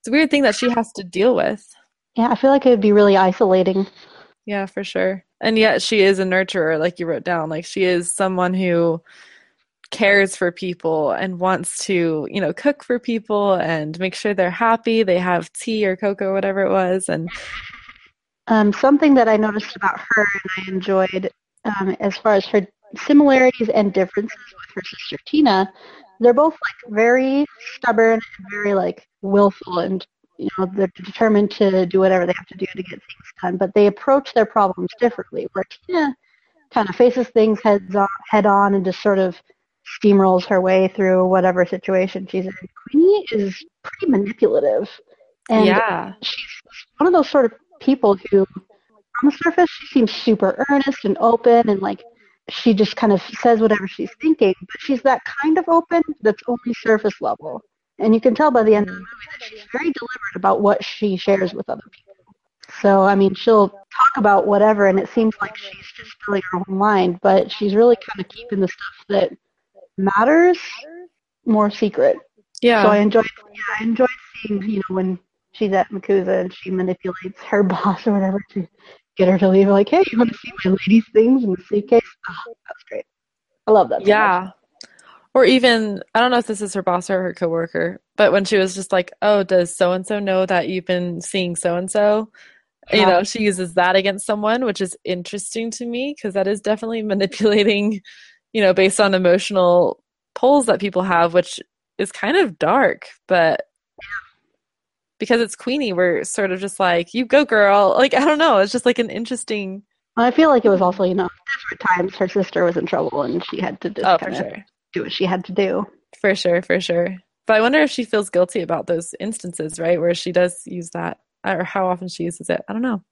it's a weird thing that she has to deal with. Yeah, I feel like it would be really isolating. Yeah, for sure. And yet she is a nurturer, like you wrote down. Like she is someone who cares for people and wants to, you know, cook for people and make sure they're happy. They have tea or cocoa, whatever it was. And um, something that I noticed about her and I enjoyed um, as far as her similarities and differences with her sister Tina. They're both like very stubborn and very like willful and you know they're determined to do whatever they have to do to get things done but they approach their problems differently where tina kind of faces things heads on, head on and just sort of steamrolls her way through whatever situation she's in queenie is pretty manipulative and yeah she's one of those sort of people who on the surface she seems super earnest and open and like she just kind of says whatever she's thinking, but she's that kind of open that's only surface level. And you can tell by the end of the movie that she's very deliberate about what she shares with other people. So, I mean, she'll talk about whatever, and it seems like she's just filling her own mind, but she's really kind of keeping the stuff that matters more secret. Yeah. So I enjoyed yeah, I enjoyed seeing, you know, when she's at MACUSA and she manipulates her boss or whatever to get her to leave like, Hey, you wanna see my lady's things in the suitcase? Ah, oh, that's great. I love that. So yeah. much. Or even, I don't know if this is her boss or her coworker, but when she was just like, "Oh, does so and so know that you've been seeing so and so?" You know, she uses that against someone, which is interesting to me because that is definitely manipulating, you know, based on emotional pulls that people have, which is kind of dark, but because it's Queenie, we're sort of just like, "You go, girl!" Like I don't know, it's just like an interesting. I feel like it was also, you know, different times her sister was in trouble and she had to just Oh, kind of sure. do what she had to do. For sure, for sure. But I wonder if she feels guilty about those instances, right? Where she does use that, or how often she uses it. I don't know.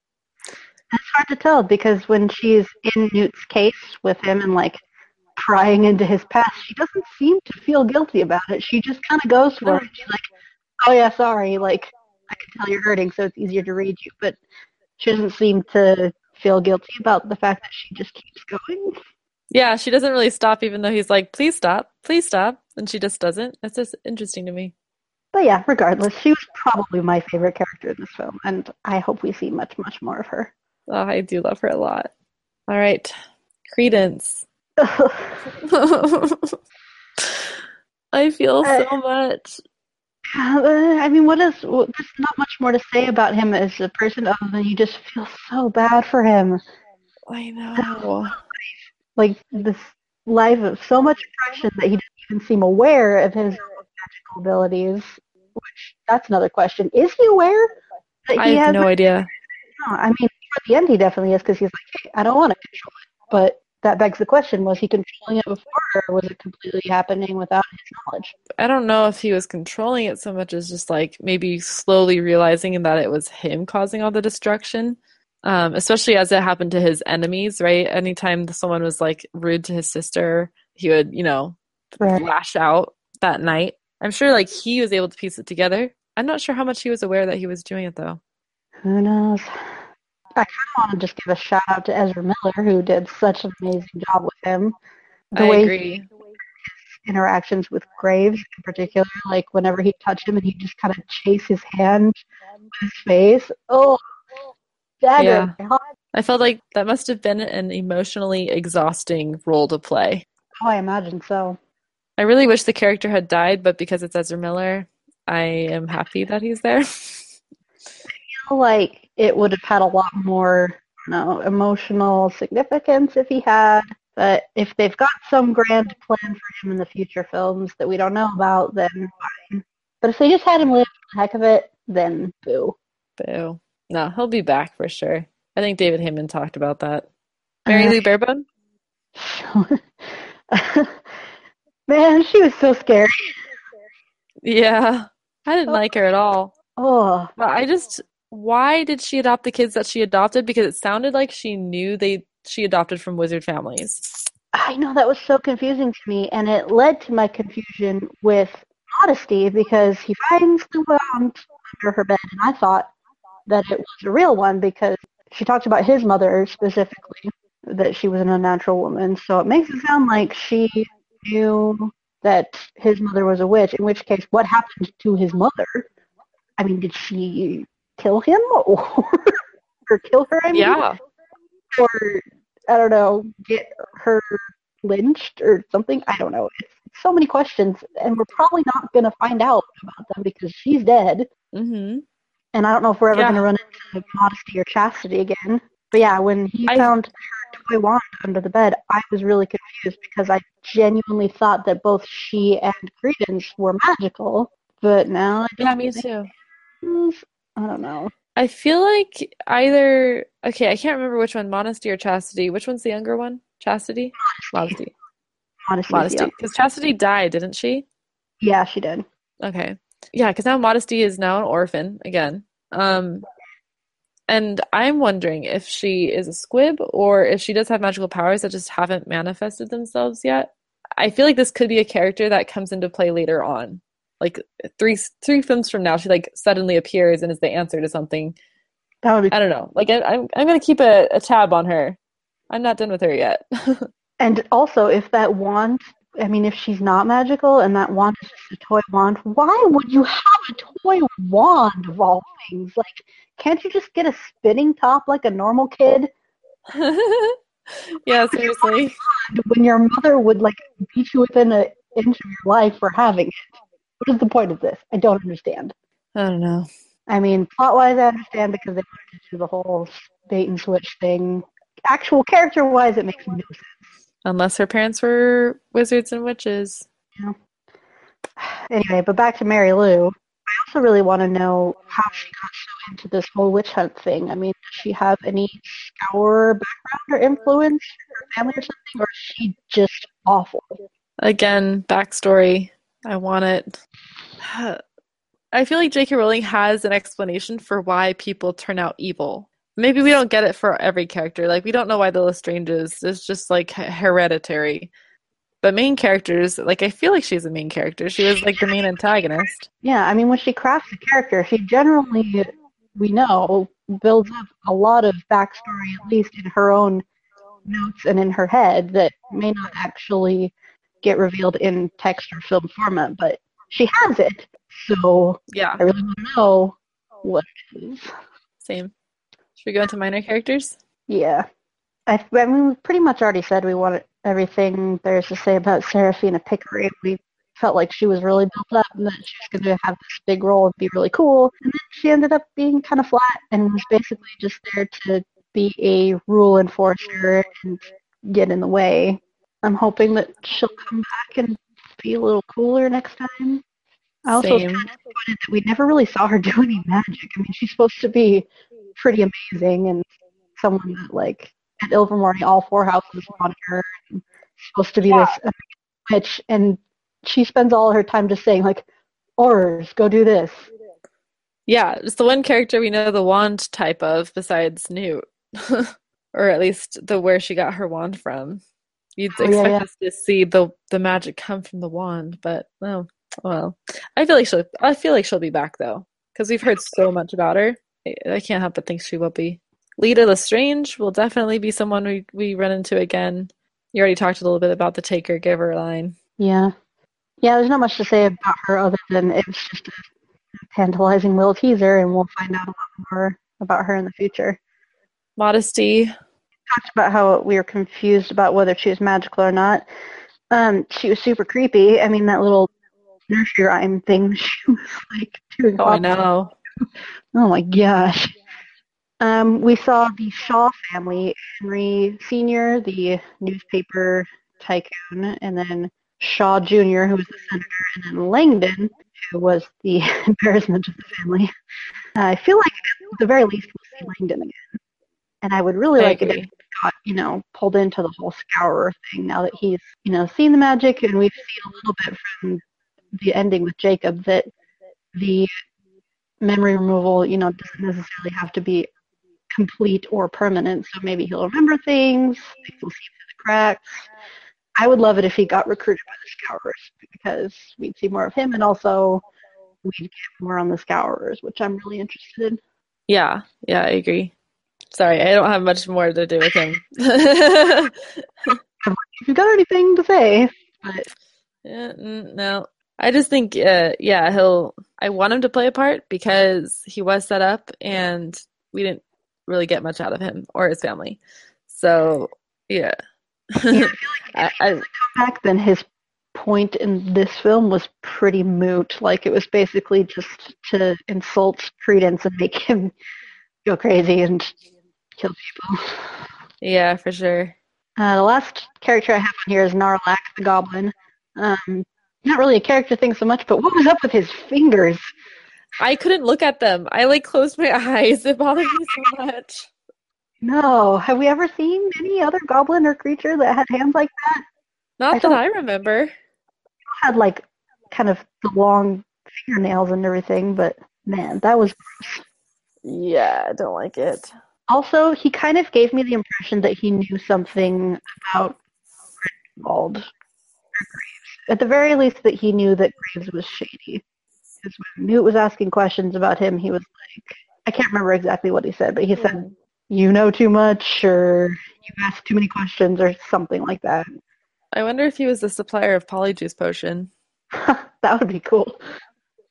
It's hard to tell because when she's in Newt's case with him and like prying into his past, she doesn't seem to feel guilty about it. She just kind of goes for oh. it. She's like, "Oh yeah, sorry. Like I can tell you're hurting, so it's easier to read you." But she doesn't seem to feel guilty about the fact that she just keeps going. Yeah, she doesn't really stop, even though he's like, please stop, please stop. And she just doesn't. It's just interesting to me. But yeah, regardless, she was probably my favorite character in this film, and I hope we see much, much more of her. Oh, I do love her a lot. All right. Credence. I feel uh, so much. Uh, I mean, what is? There's not much more to say about him as a person other than you just feel so bad for him. I know. Like this life of so much oppression that he doesn't even seem aware of his magical abilities. Which that's another question. Is he aware that I he have has? no idea. No, I mean, at the end he definitely is because he's like, hey, I don't want to control it. But that begs the question: Was he controlling it before, or was it completely happening without his knowledge? I don't know if he was controlling it so much as just like maybe slowly realizing that it was him causing all the destruction. Um, especially as it happened to his enemies, right? Anytime someone was like rude to his sister, he would, you know, Right. lash out that night. I'm sure like he was able to piece it together. I'm not sure how much he was aware that he was doing it though. Who knows? I kind of want to just give a shout out to Ezra Miller, who did such an amazing job with him. The I way agree. interactions with Graves in particular, like whenever he touched him and he'd just kind of chased his hand with his face. Oh, dagger. Yeah. I felt like that must have been an emotionally exhausting role to play. Oh, I imagine so. I really wish the character had died, but because it's Ezra Miller, I am happy that he's there. I feel like it would have had a lot more, you know, emotional significance if he had. But if they've got some grand plan for him in the future films that we don't know about, then fine. But if they just had him live for the heck of it, then boo. Boo. No, he'll be back for sure. I think David Heyman talked about that. Mary Uh, Lou Barebone? Man, she was so scary. Yeah. I didn't like her at all. Oh, But I just why did she adopt the kids that she adopted? Because it sounded like she knew they she adopted from wizard families. I know that was so confusing to me, and it led to my confusion with Modesty because he finds the wand under her bed, and I thought that it was a real one because she talked about his mother specifically, that she was an unnatural woman. So it makes it sound like she knew that his mother was a witch, in which case, what happened to his mother? I mean, did she kill him or, or kill her? I mean? Yeah. or I don't know, get her lynched or something. I don't know. It's so many questions, and we're probably not going to find out about them because she's dead. Mm-hmm. And I don't know if we're ever Yeah. going to run into Modesty or Chastity again. But yeah, when he I- found her toy wand under the bed, I was really confused because I genuinely thought that both she and Credence were magical. But now I Yeah, me think, too. I don't know. I feel like either okay, I can't remember which one, Modesty or Chastity. Which one's the younger one? Chastity? Modesty. Modesty. Modesty. Yeah. Because Chastity died, didn't she? yeah, she did. Okay. Yeah, because now Modesty is now an orphan again. Um, and I'm wondering if she is a squib or if she does have magical powers that just haven't manifested themselves yet. I feel like this could be a character that comes into play later on. Like three three films from now, she like suddenly appears and is the answer to something. That would be I don't know. Like I, I'm I'm gonna keep a, a tab on her. I'm not done with her yet. And also, if that wand I mean, if she's not magical and that wand is just a toy wand, why would you have a toy wand of all things? Like, can't you just get a spinning top like a normal kid? yeah, seriously. When your mother would like beat you within an inch of your life for having it. What is the point of this? I don't understand. I don't know. I mean, plot wise, I understand because they wanted to do the whole bait and switch thing. Actual character wise, it makes no sense. Unless her parents were wizards and witches. Yeah. Anyway, but back to Mary Lou. I also really want to know how she got so into this whole witch hunt thing. I mean, does she have any scour background or influence in her family or something, or is she just awful? Again, backstory. I want it. I feel like J.K. Rowling has an explanation for why people turn out evil. Maybe we don't get it for every character. Like we don't know why the Lestrange is. It's just like hereditary. But main characters, like I feel like she's a main character. She was like the main antagonist. Yeah, I mean when she crafts a character, she generally, we know, builds up a lot of backstory, at least in her own notes and in her head, that may not actually get revealed in text or film format, but she has it. So yeah, I really to know what it is. Same. Should we go into minor characters? Yeah. I, I mean, we pretty much already said we wanted everything there's to say about Seraphina Picquery. We felt like she was really built up and that she was going to have this big role and be really cool. And then she ended up being kind of flat and was basically just there to be a rule enforcer and get in the way. I'm hoping that she'll come back and be a little cooler next time. I also Same. kind of disappointed that we never really saw her do any magic. I mean, she's supposed to be pretty amazing and someone that, like, at Ilvermorny, all four houses want her. And supposed to be yeah. this witch, and she spends all her time just saying, like, Aurors, go do this. Yeah, it's the one character we know the wand type of besides Newt. or at least the where she got her wand from. You'd oh, expect yeah, yeah. us to see the the magic come from the wand, but no. Well, I feel like she'll. I feel like she'll be back though, because we've heard so much about her. I, I can't help but think she will be. Leta Lestrange will definitely be someone we we run into again. You already talked a little bit about the taker giver line. Yeah, yeah. There's not much to say about her other than it's just a tantalizing little teaser, and we'll find out a lot more about her in the future. Modesty. Talked about how we were confused about whether she was magical or not. Um, she was super creepy. I mean, that little nursery rhyme thing she was like doing. Oh, I know. Oh my gosh. Um, we saw the Shaw family, Henry Sr., the newspaper tycoon, and then Shaw Jr., who was the senator, and then Langdon, who was the embarrassment of the family. Uh, I feel like at the very least we'll see Langdon again. And I would really I like agree. it if he got, you know, pulled into the whole scourer thing now that he's, you know, seen the magic and we've seen a little bit from the ending with Jacob that the memory removal, you know, doesn't necessarily have to be complete or permanent. So maybe he'll remember things, things will see through the cracks. I would love it if he got recruited by the Scourers because we'd see more of him and also we'd get more on the Scourers, which I'm really interested in. Yeah, yeah, I agree. Sorry, I don't have much more to do with him. if you got anything to say, but yeah, no, I just think, uh, yeah, he'll. I want him to play a part because he was set up, and we didn't really get much out of him or his family. So, yeah. yeah I, I, come back, then his point in this film was pretty moot. Like it was basically just to insult Credence and make him go crazy and kill people. Yeah, for sure. Uh, the last character I have on here is Gnarlak the Goblin. Um, not really a character thing so much, but what was up with his fingers? I couldn't look at them. I like closed my eyes. It bothered me so much. No. Have we ever seen any other goblin or creature that had hands like that? Not I that I remember. Had like kind of the long fingernails and everything, but man, that was. Yeah, I don't like it. Also, he kind of gave me the impression that he knew something about Grindelwald at the very least that he knew that Graves was shady. Because when Newt was asking questions about him, he was like, I can't remember exactly what he said, but he said, hmm. you know too much, or you ask too many questions, or something like that. I wonder if he was the supplier of Polyjuice Potion. that would be cool.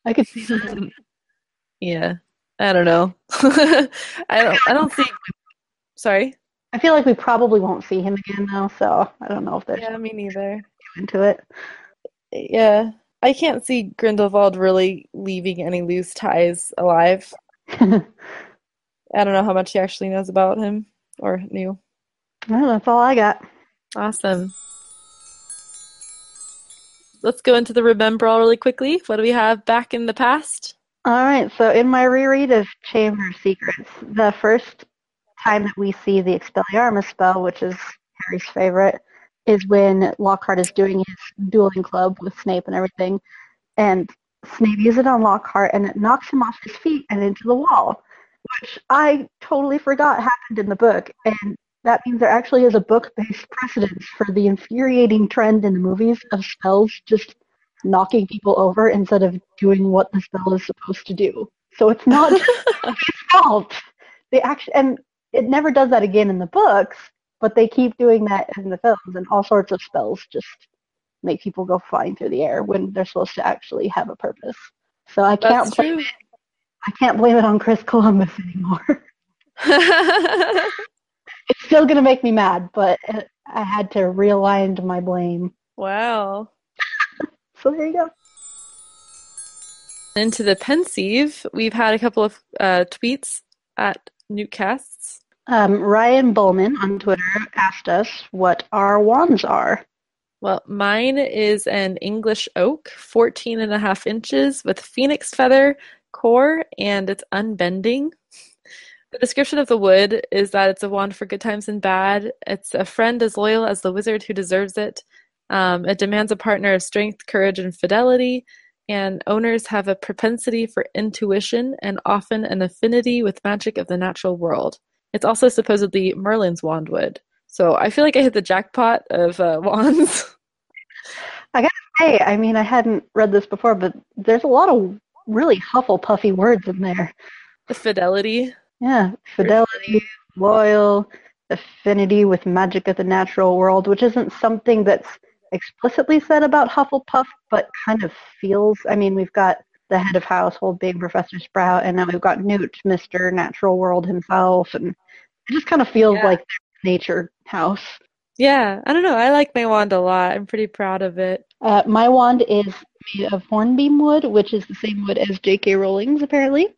I could see that. yeah. I don't know. I don't I don't see Sorry? I feel like we probably won't see him again though, so I don't know if there's Yeah, me neither. into it. Yeah. I can't see Grindelwald really leaving any loose ties alive. I don't know how much he actually knows about him or knew. well, that's all I got. Awesome. Let's go into the Remembrall really quickly. What do we have back in the past? All right, so in my reread of Chamber of Secrets, the first time that we see the Expelliarmus spell, which is Harry's favorite, is when Lockhart is doing his dueling club with Snape and everything, and Snape uses it on Lockhart and it knocks him off his feet and into the wall, which I totally forgot happened in the book, and that means there actually is a book-based precedence for the infuriating trend in the movies of spells just knocking people over instead of doing what the spell is supposed to do. So it's not his fault. They actually, and it never does that again in the books, but they keep doing that in the films, and all sorts of spells just make people go flying through the air when they're supposed to actually have a purpose. So I can't That's blame true. it. I can't blame it on Chris Columbus anymore. it's still gonna make me mad, but I had to realign my blame. wow. So there you go. Into the Pensieve, we've had a couple of uh, tweets at Newtcasts. Um, Ryan Bowman on Twitter asked us what our wands are. Well, mine is an English oak, 14 and a half inches with phoenix feather core, and it's unbending. The description of the wood is that it's a wand for good times and bad. It's a friend as loyal as the wizard who deserves it. Um, it demands a partner of strength, courage, and fidelity. And owners have a propensity for intuition and often an affinity with magic of the natural world. It's also supposedly Merlin's wandwood. So I feel like I hit the jackpot of uh, wands. say, I mean, I hadn't read this before, but there's a lot of really Hufflepuffy words in there. The fidelity. Yeah, fidelity, loyal, affinity with magic of the natural world, which isn't something that's explicitly said about Hufflepuff, but kind of feels. I mean, we've got the head of household being Professor Sprout, and now we've got Newt, Mr. Natural World himself, and it just kind of feels Yeah. like nature house. Yeah, I don't know. I like my wand a lot. I'm pretty proud of it. Uh, my wand is made of hornbeam wood, which is the same wood as J.K. Rowling's, apparently.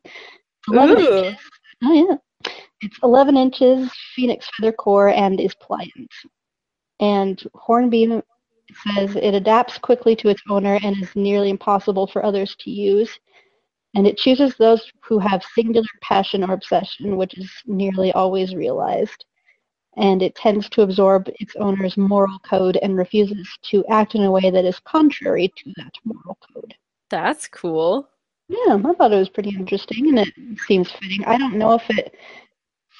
Ooh. inches. Oh, yeah. It's 11 inches, phoenix feather core, and is pliant. And hornbeam says it adapts quickly to its owner and is nearly impossible for others to use. And it chooses those who have singular passion or obsession, which is nearly always realized. And it tends to absorb its owner's moral code and refuses to act in a way that is contrary to that moral code. That's cool. Yeah, I thought it was pretty interesting and it seems fitting. I don't know if it's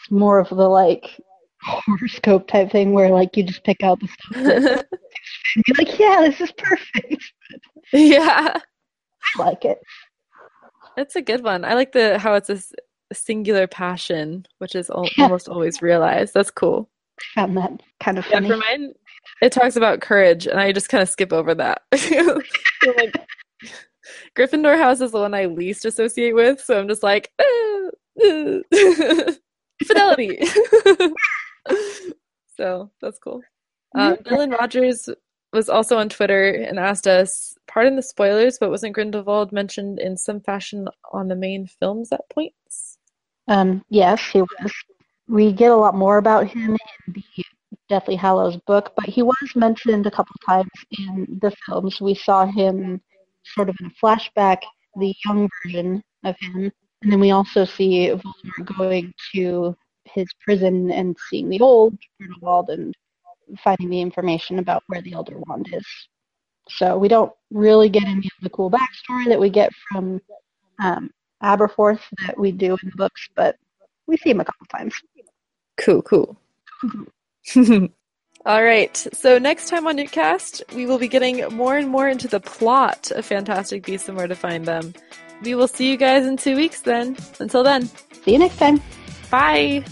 more of the like horoscope type thing where like you just pick out the stuff and be like, yeah, this is perfect. yeah, I like it. it's a good one. I like the how it's a s- a singular passion, which is al- Yeah. almost always realized. That's cool. I found that kind of Yeah, for mine, it talks about courage, and I just kind of skip over that. Like, Gryffindor House is the one I least associate with, so I'm just like, "Uh, uh." fidelity. so that's cool. Um, Dylan Rogers was also on Twitter and asked us, pardon the spoilers, but wasn't Grindelwald mentioned in some fashion on the main films at points? Um, yes, he was. We get a lot more about him in the Deathly Hallows book, but he was mentioned a couple times in the films. We saw him sort of in a flashback, the young version of him, and then we also see Voldemort going to his prison and seeing the old Grindelwald and finding the information about where the Elder Wand is. So we don't really get any of the cool backstory that we get from um, Aberforth that we do in the books, but we see him a couple times. Cool, cool. All right. So next time on Newtcast, we will be getting more and more into the plot of Fantastic Beasts and Where to Find Them. We will see you guys in two weeks then. Until then, See you next time. bye.